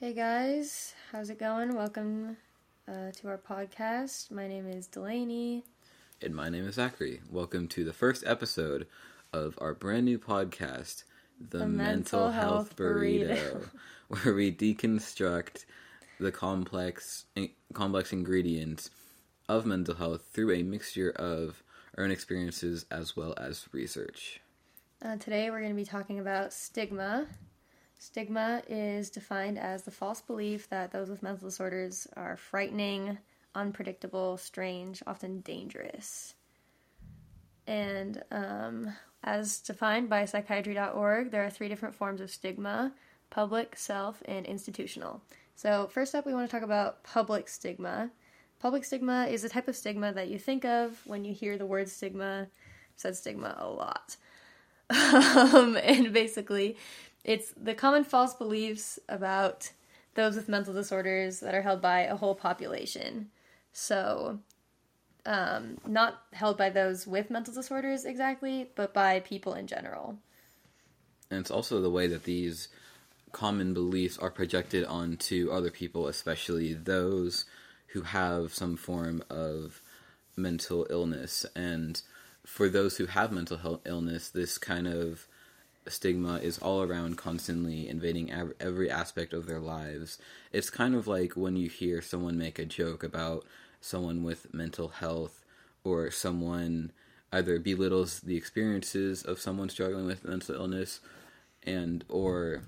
Hey guys, how's it going? Welcome uh, to our podcast. My name is Delaney. And my name is Zachary. Welcome to the first episode of our brand new podcast, The, The Mental, Mental Health Health Burrito, where we deconstruct the complex complex ingredients of mental health through a mixture of our own experiences as well as research. Uh, today we're going to be talking about stigma. Stigma is defined as the false belief that those with mental disorders are frightening, unpredictable, strange, often dangerous. And um, as defined by psychiatry.org, there are three different forms of stigma public, self, and institutional. So, first up, we want to talk about public stigma. Public stigma is a type of stigma that you think of when you hear the word stigma. I've said stigma a lot. um, and basically, it's the common false beliefs about those with mental disorders that are held by a whole population. So, um, not held by those with mental disorders exactly, but by people in general. And it's also the way that these common beliefs are projected onto other people, especially those who have some form of mental illness. And for those who have mental health illness, this kind of stigma is all around constantly invading ev- every aspect of their lives. It's kind of like when you hear someone make a joke about someone with mental health or someone either belittles the experiences of someone struggling with mental illness and or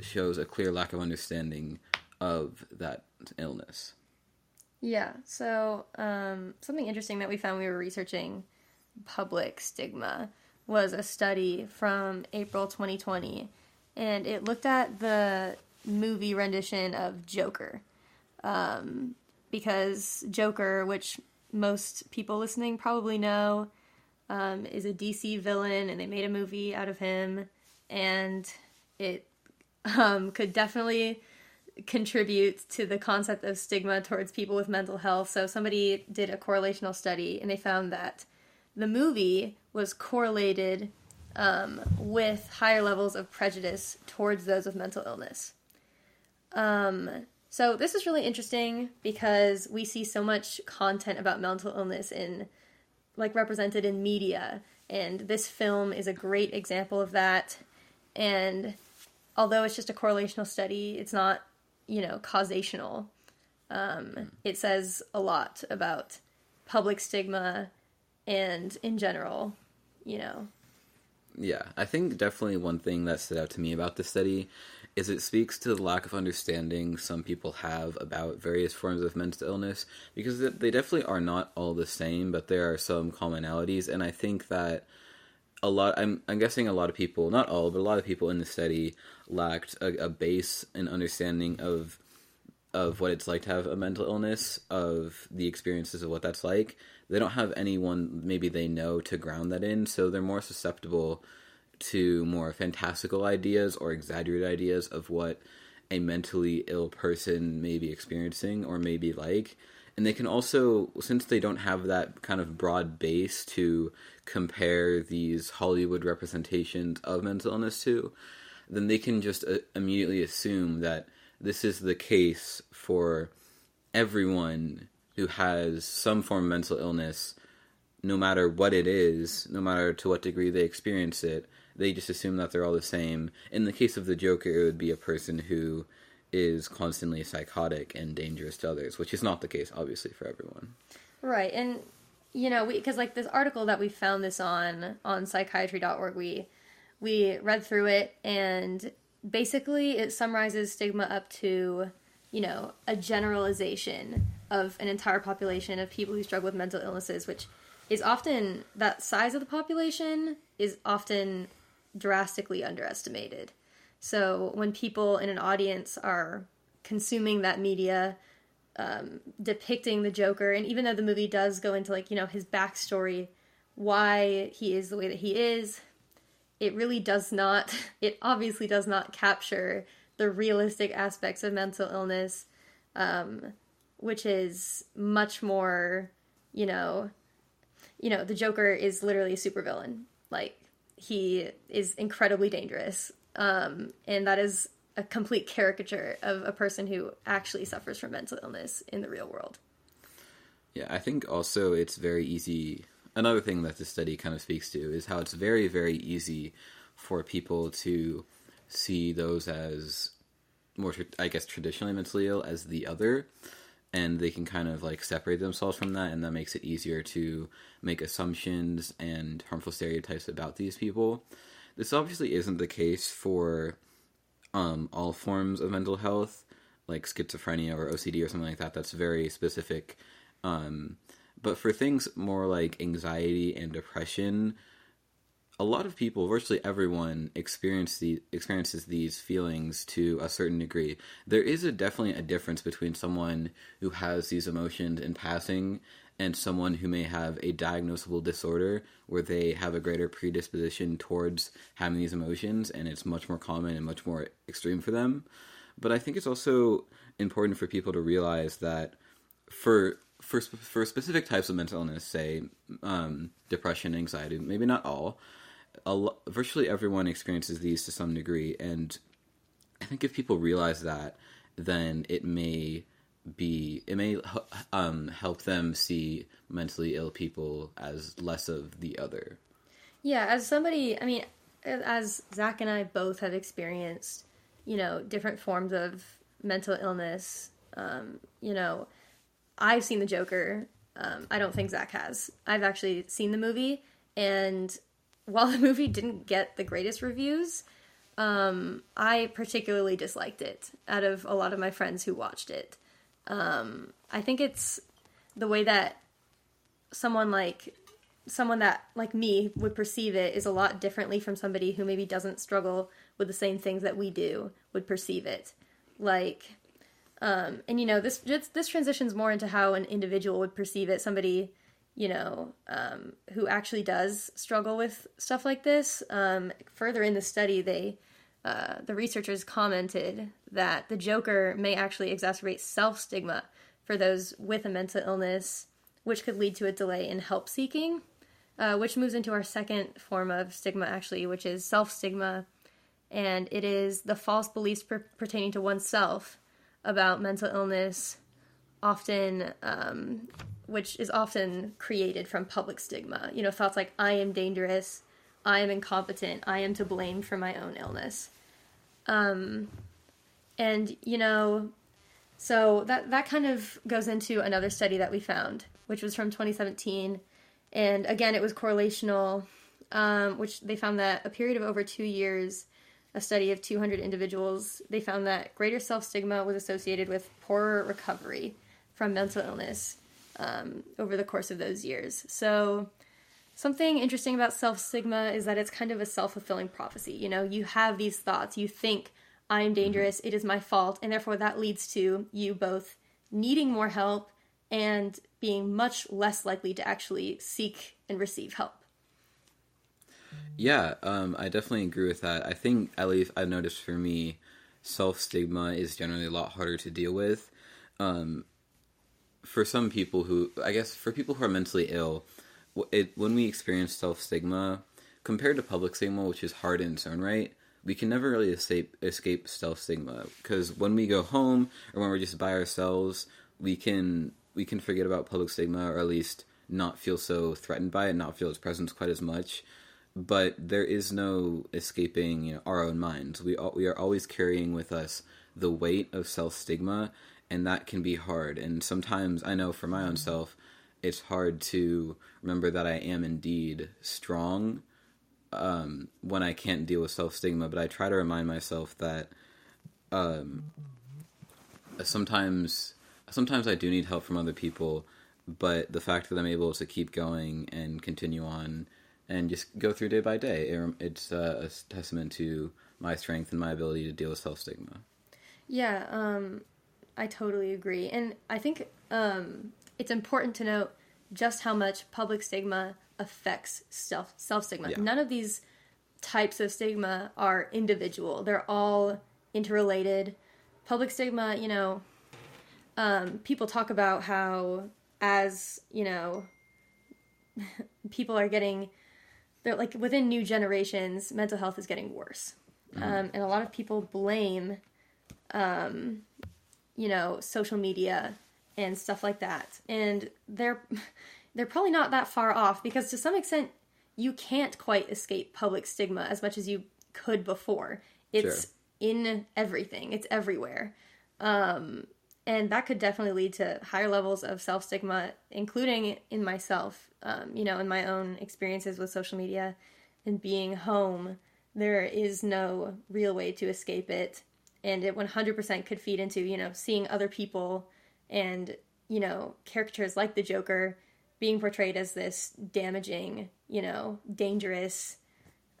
shows a clear lack of understanding of that illness. Yeah, so um, something interesting that we found we were researching public stigma was a study from April 2020, and it looked at the movie rendition of Joker. Um, because Joker, which most people listening probably know, um, is a DC villain, and they made a movie out of him, and it um, could definitely contribute to the concept of stigma towards people with mental health. So somebody did a correlational study, and they found that the movie was correlated um, with higher levels of prejudice towards those with mental illness. Um, so this is really interesting because we see so much content about mental illness in, like, represented in media, and this film is a great example of that. And although it's just a correlational study, it's not, you know, causational. Um, it says a lot about public stigma and in general, you know. Yeah, I think definitely one thing that stood out to me about this study is it speaks to the lack of understanding some people have about various forms of mental illness because they definitely are not all the same, but there are some commonalities, and I think that a lot. I'm I'm guessing a lot of people, not all, but a lot of people in the study lacked a, a base and understanding of of what it's like to have a mental illness, of the experiences of what that's like. They don't have anyone maybe they know to ground that in, so they're more susceptible to more fantastical ideas or exaggerated ideas of what a mentally ill person may be experiencing or may be like. And they can also, since they don't have that kind of broad base to compare these Hollywood representations of mental illness to, then they can just uh, immediately assume that this is the case for everyone who has some form of mental illness, no matter what it is, no matter to what degree they experience it, they just assume that they're all the same. In the case of the Joker, it would be a person who is constantly psychotic and dangerous to others, which is not the case, obviously, for everyone. Right. And, you know, because like this article that we found this on, on psychiatry.org, we, we read through it and basically it summarizes stigma up to, you know, a generalization of an entire population of people who struggle with mental illnesses, which is often that size of the population is often drastically underestimated. So when people in an audience are consuming that media, um, depicting the Joker, and even though the movie does go into like you know his backstory, why he is the way that he is, it really does not. It obviously does not capture the realistic aspects of mental illness, um, which is much more, you know, you know, the Joker is literally a supervillain. Like he is incredibly dangerous, um, and that is a complete caricature of a person who actually suffers from mental illness in the real world. Yeah, I think also it's very easy. Another thing that the study kind of speaks to is how it's very, very easy for people to see those as more, I guess, traditionally mentally ill as the other, and they can kind of like separate themselves from that, and that makes it easier to make assumptions and harmful stereotypes about these people. This obviously isn't the case for um, all forms of mental health, like schizophrenia or OCD or something like that. That's very specific. Um, but for things more like anxiety and depression, a lot of people, virtually everyone, experience the, experiences these feelings to a certain degree. There is a definitely a difference between someone who has these emotions in passing and someone who may have a diagnosable disorder where they have a greater predisposition towards having these emotions and it's much more common and much more extreme for them. But I think it's also important for people to realize that for for for specific types of mental illness, say um, depression, anxiety, maybe not all, lo- virtually everyone experiences these to some degree, and I think if people realize that, then it may be it may um, help them see mentally ill people as less of the other. Yeah, as somebody, I mean, as Zach and I both have experienced, you know, different forms of mental illness. Um, you know, I've seen the Joker. Um, I don't think Zach has. I've actually seen the movie, and while the movie didn't get the greatest reviews, um, I particularly disliked it out of a lot of my friends who watched it. Um, I think it's the way that someone like someone that like me would perceive it is a lot differently from somebody who maybe doesn't struggle with the same things that we do would perceive it. Like um, and you know this this transitions more into how an individual would perceive it. Somebody you know um, who actually does struggle with stuff like this. Um, further in the study, they uh, the researchers commented that the Joker may actually exacerbate self stigma for those with a mental illness, which could lead to a delay in help seeking, uh, which moves into our second form of stigma, actually, which is self stigma. And it is the false beliefs per- pertaining to oneself about mental illness, often, um, which is often created from public stigma. You know, thoughts like, I am dangerous, I am incompetent, I am to blame for my own illness. Um, and, you know, so that, that kind of goes into another study that we found, which was from 2017. And again, it was correlational, um, which they found that a period of over two years, a study of 200 individuals, they found that greater self stigma was associated with poorer recovery from mental illness um, over the course of those years. So, something interesting about self stigma is that it's kind of a self fulfilling prophecy. You know, you have these thoughts, you think, I am dangerous, it is my fault, and therefore that leads to you both needing more help and being much less likely to actually seek and receive help. Yeah, um, I definitely agree with that. I think, at least I noticed for me, self stigma is generally a lot harder to deal with. Um, for some people who, I guess, for people who are mentally ill, it, when we experience self stigma, compared to public stigma, which is hard in its own right, we can never really escape escape self stigma because when we go home or when we're just by ourselves, we can we can forget about public stigma or at least not feel so threatened by it, not feel its presence quite as much. But there is no escaping you know, our own minds. We we are always carrying with us the weight of self stigma, and that can be hard. And sometimes I know for my own self, it's hard to remember that I am indeed strong um, when I can't deal with self stigma, but I try to remind myself that um, sometimes sometimes I do need help from other people, but the fact that I'm able to keep going and continue on and just go through day by day, it, it's uh, a testament to my strength and my ability to deal with self stigma. Yeah, um, I totally agree, and I think um, it's important to note just how much public stigma affects self self stigma. Yeah. None of these types of stigma are individual. They're all interrelated. Public stigma, you know, um, people talk about how as you know, people are getting they're like within new generations, mental health is getting worse. um, and a lot of people blame, um, you know, social media and stuff like that, and they're they're probably not that far off because to some extent you can't quite escape public stigma as much as you could before. It's Sure. in everything. It's everywhere. Um, and that could definitely lead to higher levels of self stigma, including in myself. Um, you know, in my own experiences with social media and being home, there is no real way to escape it. And it 100% could feed into, you know, seeing other people and, you know, characters like the Joker being portrayed as this damaging, you know, dangerous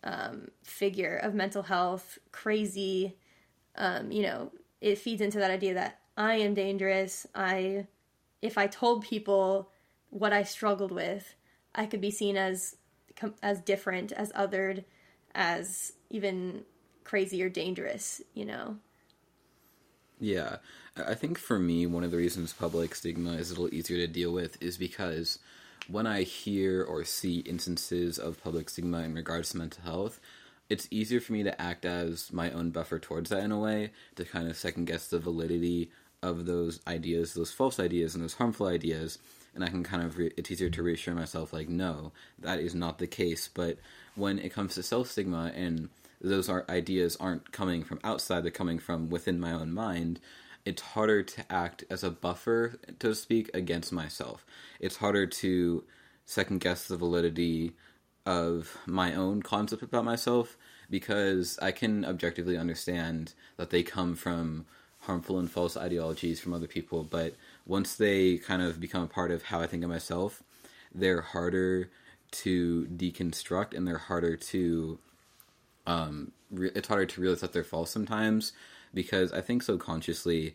um, figure of mental health, crazy. Um, you know, it feeds into that idea that I am dangerous. I, if I told people what I struggled with, I could be seen as as different, as othered, as even crazy or dangerous. You know. Yeah, I think for me, one of the reasons public stigma is a little easier to deal with is because when I hear or see instances of public stigma in regards to mental health, it's easier for me to act as my own buffer towards that in a way to kind of second guess the validity of those ideas, those false ideas, and those harmful ideas. And I can kind of, re- it's easier to reassure myself, like, no, that is not the case. But when it comes to self stigma and those are ideas aren't coming from outside, they're coming from within my own mind, it's harder to act as a buffer, to speak, against myself. It's harder to second guess the validity of my own concept about myself because I can objectively understand that they come from harmful and false ideologies from other people, but once they kind of become a part of how I think of myself, they're harder to deconstruct and they're harder to um re- it's harder to realize that they're false sometimes because I think subconsciously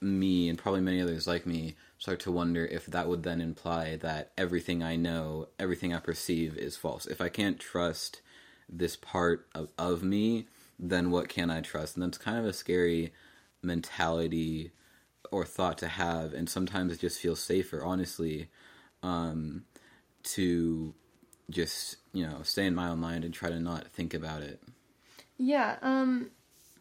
me and probably many others like me start to wonder if that would then imply that everything I know, everything I perceive is false. If I can't trust this part of, of me, then what can I trust? And that's kind of a scary mentality or thought to have. And sometimes it just feels safer, honestly, um, to just, you know, stay in my own mind and try to not think about it. Yeah, um,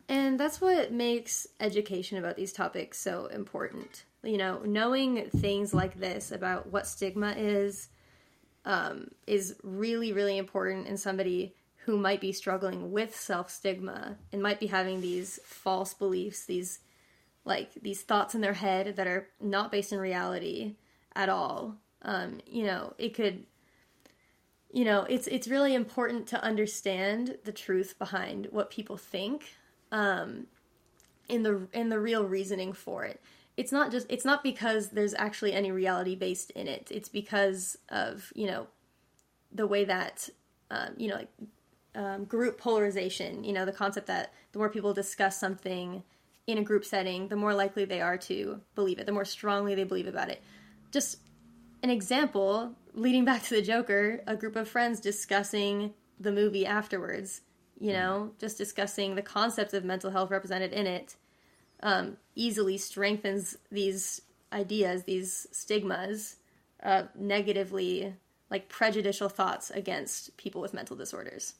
and that's what makes education about these topics so important. You know, knowing things like this about what stigma is um, is really, really important in somebody who might be struggling with self stigma and might be having these false beliefs, these like these thoughts in their head that are not based in reality at all. Um, you know, it could you know it's it's really important to understand the truth behind what people think um in the in the real reasoning for it. It's not just it's not because there's actually any reality based in it. It's because of you know the way that um, you know like um, group polarization you know the concept that the more people discuss something in a group setting the more likely they are to believe it the more strongly they believe about it. Just an example leading back to the Joker, a group of friends discussing the movie afterwards, you know, just discussing the concepts of mental health represented in it, um, easily strengthens these ideas, these stigmas, uh, negatively, like prejudicial thoughts against people with mental disorders.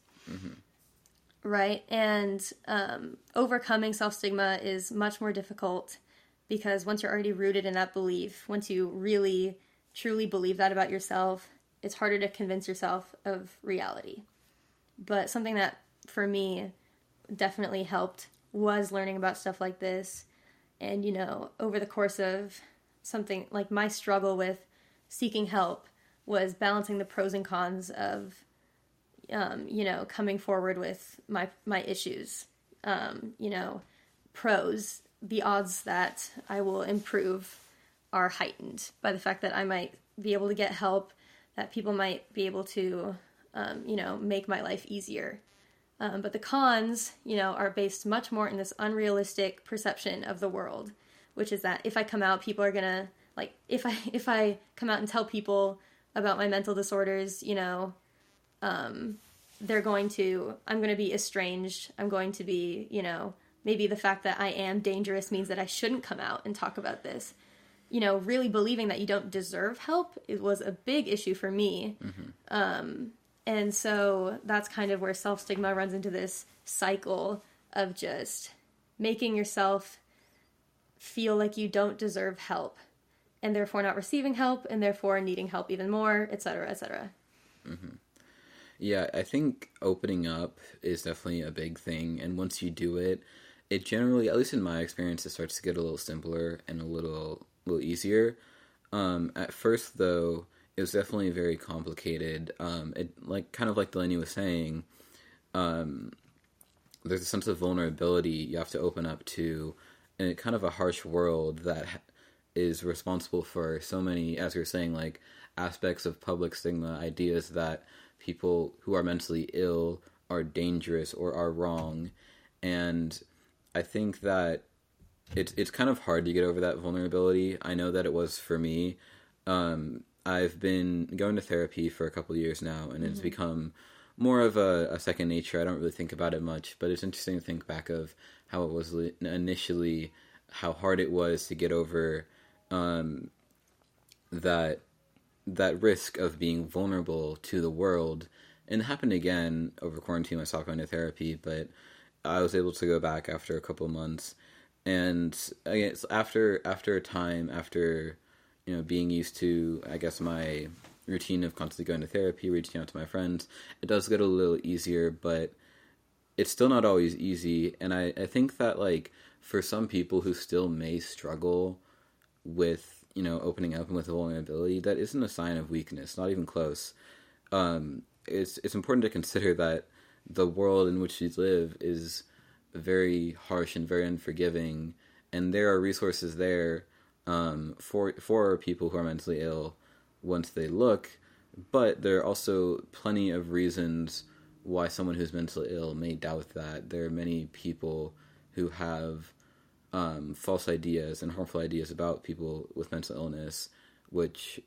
Right? And um, overcoming self stigma is much more difficult because once you're already rooted in that belief, once you really truly believe that about yourself, it's harder to convince yourself of reality. But something that for me definitely helped was learning about stuff like this. And, you know, over the course of something like my struggle with seeking help was balancing the pros and cons of, um, you know, coming forward with my, my issues. Um, you know, pros, the odds that I will improve are heightened by the fact that I might be able to get help, that people might be able to, um, you know, make my life easier. Um, but the cons, you know, are based much more in this unrealistic perception of the world, which is that if I come out, people are gonna like if I if I come out and tell people about my mental disorders, you know, um, they're going to I'm going to be estranged. I'm going to be, you know, maybe the fact that I am dangerous means that I shouldn't come out and talk about this you know, really believing that you don't deserve help it was a big issue for me. Um, And so that's kind of where self stigma runs into this cycle of just making yourself feel like you don't deserve help and therefore not receiving help and therefore needing help even more, etc., etc. Mm-hmm. Yeah, I think opening up is definitely a big thing. And once you do it, it generally, at least in my experience, it starts to get a little simpler and a little, little easier. Um, at first, though, it was definitely very complicated. Um, it like kind of like Delaney was saying, um, there's a sense of vulnerability you have to open up to, in kind of a harsh world that is responsible for so many, as you're saying, like aspects of public stigma, ideas that people who are mentally ill are dangerous or are wrong, and I think that it's it's kind of hard to get over that vulnerability. I know that it was for me. Um, I've been going to therapy for a couple years now, and mm-hmm. it's become more of a, a, second nature. I don't really think about it much, but it's interesting to think back of how it was initially, how hard it was to get over um, that that risk of being vulnerable to the world. And it happened again over quarantine. I stopped going to therapy, but I was able to go back after a couple months. And I guess after after a time, after you know being used to, I guess my routine of constantly going to therapy, reaching out to my friends, it does get a little easier, but it's still not always easy. And I, I think that like for some people who still may struggle with you know opening up and with vulnerability, that isn't a sign of weakness, not even close. Um, it's it's important to consider that the world in which you live is very harsh and very unforgiving, and there are resources there um, for for people who are mentally ill once they look, but there are also plenty of reasons why someone who's mentally ill may doubt that. There are many people who have um, false ideas and harmful ideas about people with mental illness, which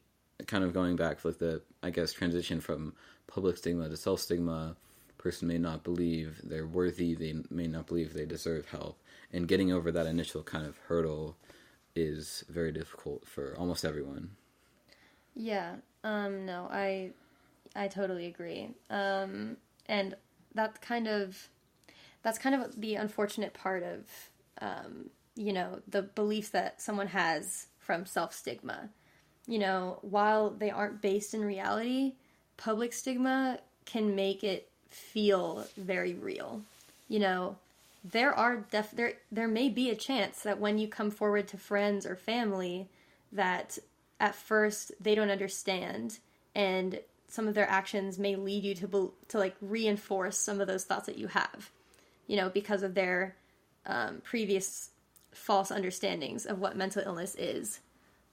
kind of going back like the I guess transition from public stigma to self stigma. Person may not believe they're worthy. They may not believe they deserve help, and getting over that initial kind of hurdle is very difficult for almost everyone. Yeah. Um, no, I I totally agree. Um, and that kind of that's kind of the unfortunate part of um, you know the beliefs that someone has from self stigma. You know, while they aren't based in reality, public stigma can make it feel very real. You know, there are def- there there may be a chance that when you come forward to friends or family that at first they don't understand and some of their actions may lead you to be- to like reinforce some of those thoughts that you have you know because of their um, previous false understandings of what mental illness is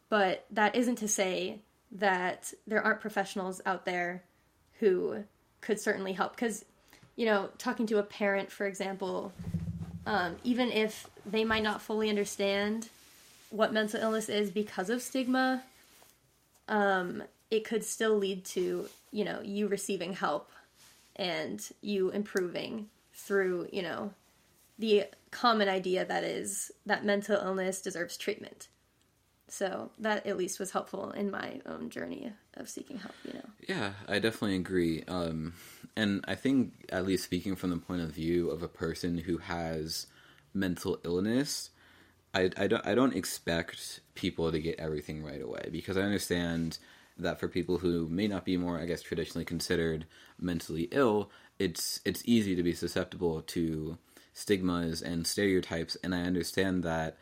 but that isn't to say that there aren't professionals out there who could certainly help. Because you know talking to a parent for example um, even if they might not fully understand what mental illness is because of stigma um, it could still lead to you know you receiving help and you improving through you know the common idea that is that mental illness deserves treatment so that at least was helpful in my own journey of seeking help you know. Yeah i definitely agree. Um, and i think at least speaking from the point of view of a person who has mental illness I, I don't I don't expect people to get everything right away because I understand that for people who may not be more I guess traditionally considered mentally ill, it's it's easy to be susceptible to stigmas and stereotypes. And I understand that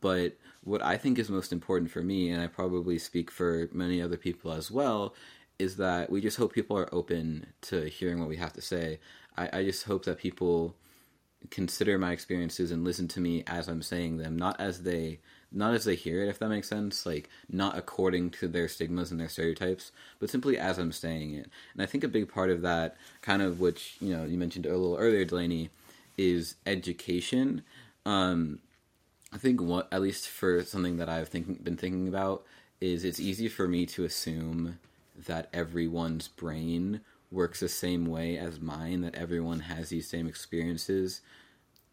but what I think is most important for me and I probably speak for many other people as well is that we just hope people are open to hearing what we have to say. I, I just hope that people consider my experiences and listen to me as I'm saying them, not as they not as they hear it, if that makes sense, like not according to their stigmas and their stereotypes, but simply as I'm saying it. And I think a big part of that, kind of which you know you mentioned a little earlier, Delaney, is education. Um, I think what, at least for something that I've been thinking about, is it's easy for me to assume that everyone's brain works the same way as mine, that everyone has these same experiences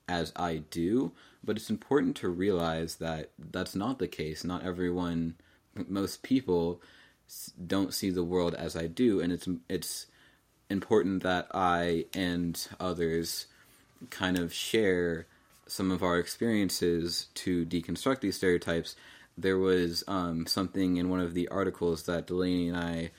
as I do. But it's important to realize that that's not the case. Not everyone, most people don't see the world as I do, and it's it's important that I and others kind of share some of our experiences to deconstruct these stereotypes. There was um, something in one of the articles that Delaney and I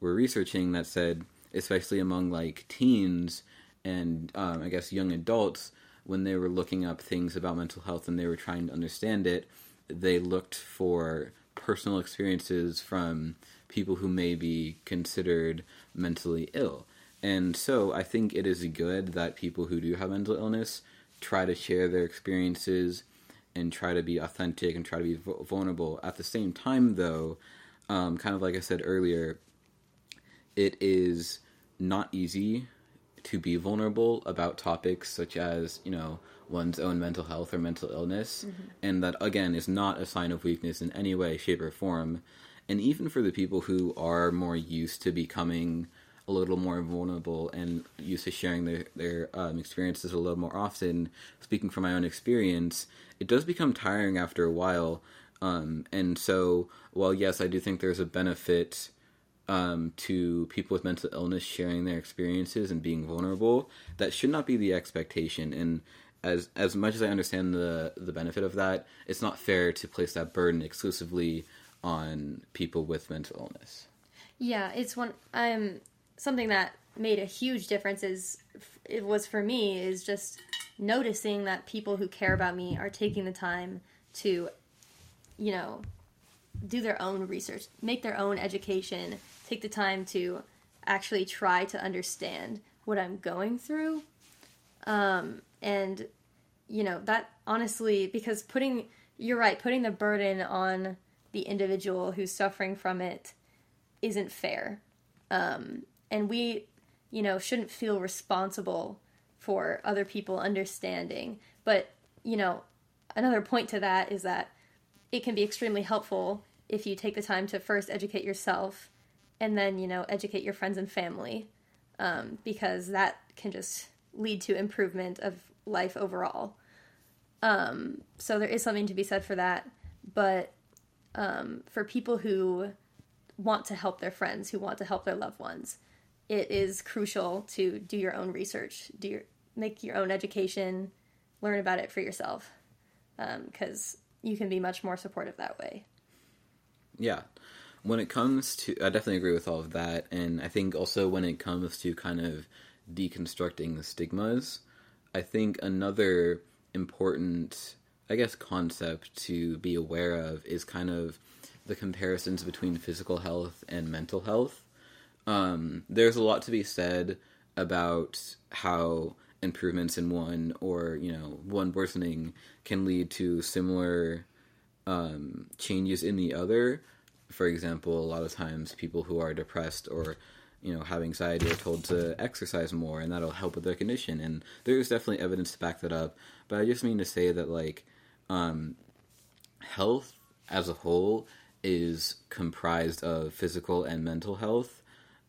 were researching that said, especially among like teens and um, I guess young adults, when they were looking up things about mental health and they were trying to understand it, they looked for personal experiences from people who may be considered mentally ill. And so I think it is good that people who do have mental illness try to share their experiences and try to be authentic and try to be vulnerable. At the same time, though, um, kind of like I said earlier, it is not easy to be vulnerable about topics such as, you know, one's own mental health or mental illness. Mm-hmm. And that, again, is not a sign of weakness in any way, shape, or form. And even for the people who are more used to becoming a little more vulnerable and used to sharing their their um, experiences a little more often. Speaking from my own experience, it does become tiring after a while. Um, and so, while yes, I do think there's a benefit um, to people with mental illness sharing their experiences and being vulnerable, that should not be the expectation. And as as much as I understand the the benefit of that, it's not fair to place that burden exclusively on people with mental illness. Yeah, it's one. I'm something that made a huge difference is it was for me is just noticing that people who care about me are taking the time to you know do their own research make their own education take the time to actually try to understand what i'm going through. Um, and you know that honestly because putting you're right putting the burden on the individual who's suffering from it isn't fair. Um, and we you know shouldn't feel responsible for other people understanding. But you know another point to that is that it can be extremely helpful if you take the time to first educate yourself and then you know educate your friends and family um, because that can just lead to improvement of life overall. Um, so there is something to be said for that. But um, for people who want to help their friends who want to help their loved ones it is crucial to do your own research, do your, make your own education, learn about it for yourself, because um, you can be much more supportive that way. Yeah. When it comes to, I definitely agree with all of that. And I think also when it comes to kind of deconstructing the stigmas, I think another important, I guess, concept to be aware of is kind of the comparisons between physical health and mental health. Um, there's a lot to be said about how improvements in one or you know one worsening can lead to similar um, changes in the other. For example, a lot of times people who are depressed or you know have anxiety are told to exercise more, and that'll help with their condition. And there's definitely evidence to back that up. But I just mean to say that like um, health as a whole is comprised of physical and mental health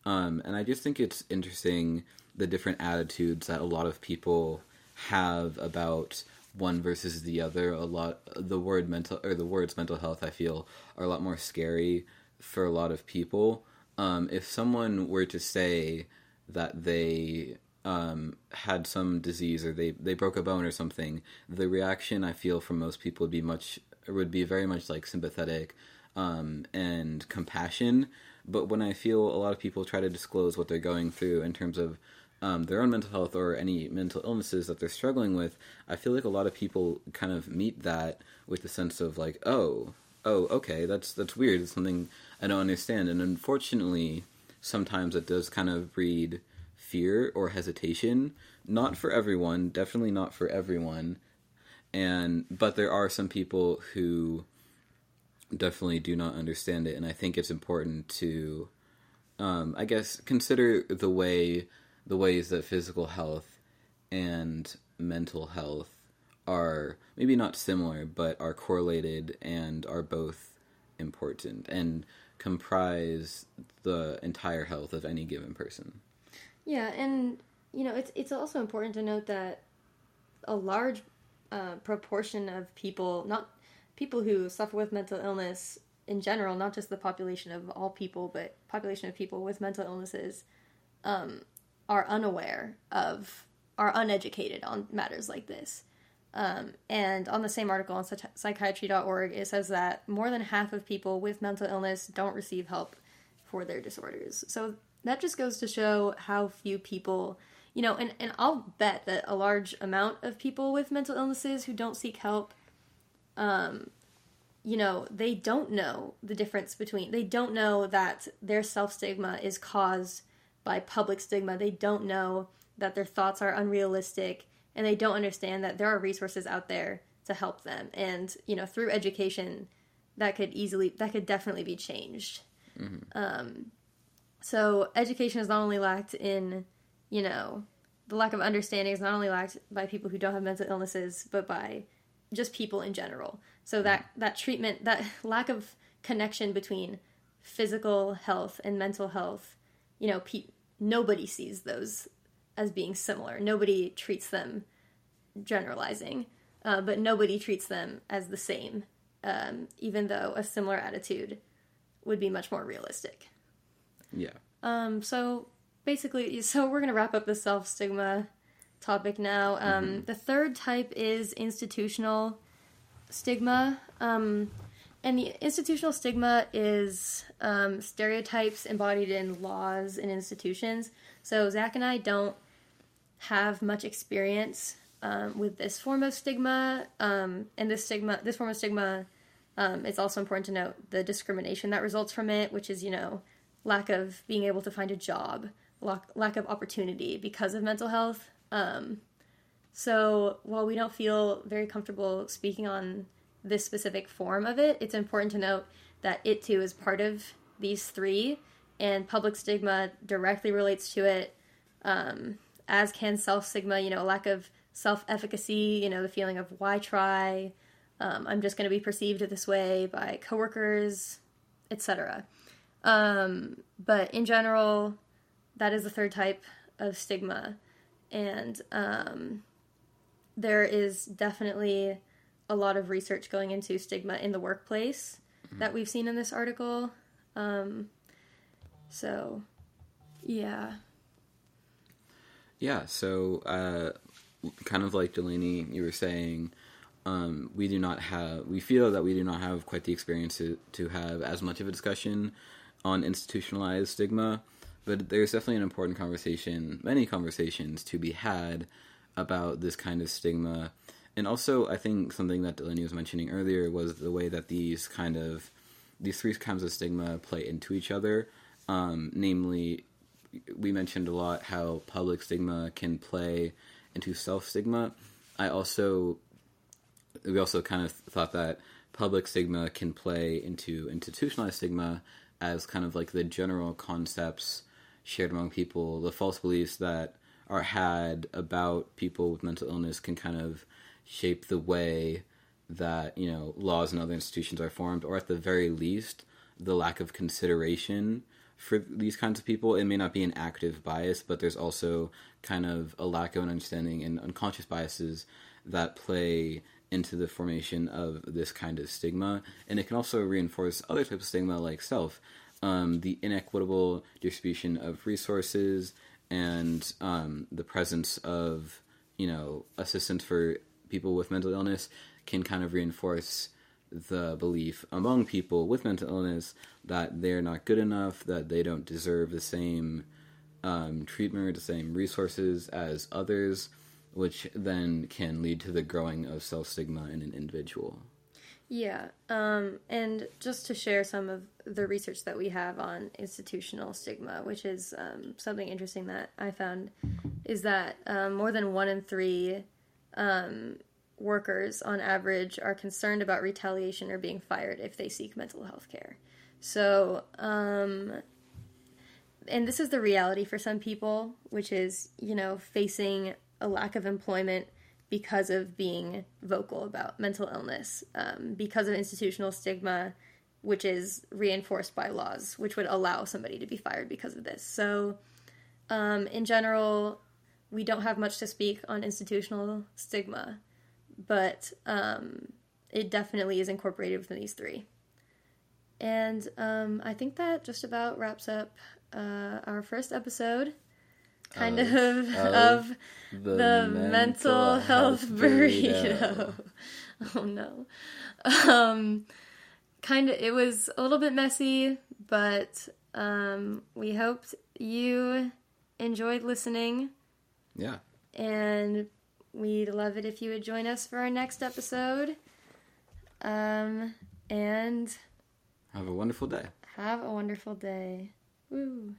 um, and I just think it's interesting the different attitudes that a lot of people have about one versus the other. A lot the word mental or the words mental health I feel are a lot more scary for a lot of people. Um, if someone were to say that they um, had some disease or they, they broke a bone or something, the reaction I feel from most people would be much would be very much like sympathetic um, and compassion but when I feel a lot of people try to disclose what they're going through in terms of um, their own mental health or any mental illnesses that they're struggling with, I feel like a lot of people kind of meet that with the sense of like, oh, oh, okay, that's that's weird. It's something I don't understand. And unfortunately, sometimes it does kind of breed fear or hesitation. Not for everyone, definitely not for everyone. And but there are some people who definitely do not understand it, and I think it's important to, um, I guess, consider the way the ways that physical health and mental health are maybe not similar, but are correlated and are both important and comprise the entire health of any given person. Yeah, and you know, it's it's also important to note that a large uh, proportion of people, not people who suffer with mental illness in general, not just the population of all people, but population of people with mental illnesses, um, are unaware of, are uneducated on matters like this. Um, and on the same article on psychiatry.org, it says that more than half of people with mental illness don't receive help for their disorders. So that just goes to show how few people, you know, and, and I'll bet that a large amount of people with mental illnesses who don't seek help, um, you know, they don't know the difference between, they don't know that their self stigma is caused by public stigma. They don't know that their thoughts are unrealistic and they don't understand that there are resources out there to help them and you know through education that could easily that could definitely be changed mm-hmm. um, so education is not only lacked in you know the lack of understanding is not only lacked by people who don't have mental illnesses but by just people in general so that mm-hmm. that treatment that lack of connection between physical health and mental health you know pe- nobody sees those as being similar. Nobody treats them generalizing, uh, but nobody treats them as the same, um, even though a similar attitude would be much more realistic. Yeah. Um, so basically, so we're going to wrap up the self stigma topic now. Um, mm-hmm. The third type is institutional stigma. Um, and the institutional stigma is um, stereotypes embodied in laws and institutions. So Zach and I don't have much experience um, with this form of stigma, um, and this stigma, this form of stigma, um, it's also important to note the discrimination that results from it, which is you know lack of being able to find a job, lack, lack of opportunity because of mental health. Um, so while we don't feel very comfortable speaking on this specific form of it, it's important to note that it too is part of these three, and public stigma directly relates to it. Um, as can self stigma, you know, lack of self efficacy, you know, the feeling of why try, um, I'm just going to be perceived this way by coworkers, etc. Um, but in general, that is the third type of stigma. And um, there is definitely a lot of research going into stigma in the workplace mm-hmm. that we've seen in this article. Um, so, yeah. Yeah, so uh, kind of like Delaney, you were saying, um, we do not have, we feel that we do not have quite the experience to, to have as much of a discussion on institutionalized stigma, but there's definitely an important conversation, many conversations to be had about this kind of stigma. And also, I think something that Delaney was mentioning earlier was the way that these kind of, these three kinds of stigma play into each other. Um, namely, we mentioned a lot how public stigma can play into self stigma. I also we also kind of thought that public stigma can play into institutionalized stigma as kind of like the general concepts shared among people, the false beliefs that are had about people with mental illness can kind of shape the way that you know laws and other institutions are formed, or at the very least, the lack of consideration for these kinds of people, it may not be an active bias, but there's also kind of a lack of an understanding and unconscious biases that play into the formation of this kind of stigma. And it can also reinforce other types of stigma like self, um, the inequitable distribution of resources and um, the presence of, you know, assistance for people with mental illness can kind of reinforce the belief among people with mental illness that they're not good enough, that they don't deserve the same um, treatment or the same resources as others, which then can lead to the growing of self stigma in an individual. Yeah, um, and just to share some of the research that we have on institutional stigma, which is um, something interesting that I found, is that um, more than one in three um, workers on average are concerned about retaliation or being fired if they seek mental health care. So, um, and this is the reality for some people, which is, you know, facing a lack of employment because of being vocal about mental illness, um, because of institutional stigma, which is reinforced by laws, which would allow somebody to be fired because of this. So, um, in general, we don't have much to speak on institutional stigma but um, it definitely is incorporated within these three. And um, I think that just about wraps up uh, our first episode. Kind Of- of of of The, the mental health burrito. oh no. Um kind of it was a little bit messy, but um we hoped you enjoyed listening Yeah. and we'd love it if you would join us for our next episode. Um and Have a wonderful day. have a wonderful day. Woo.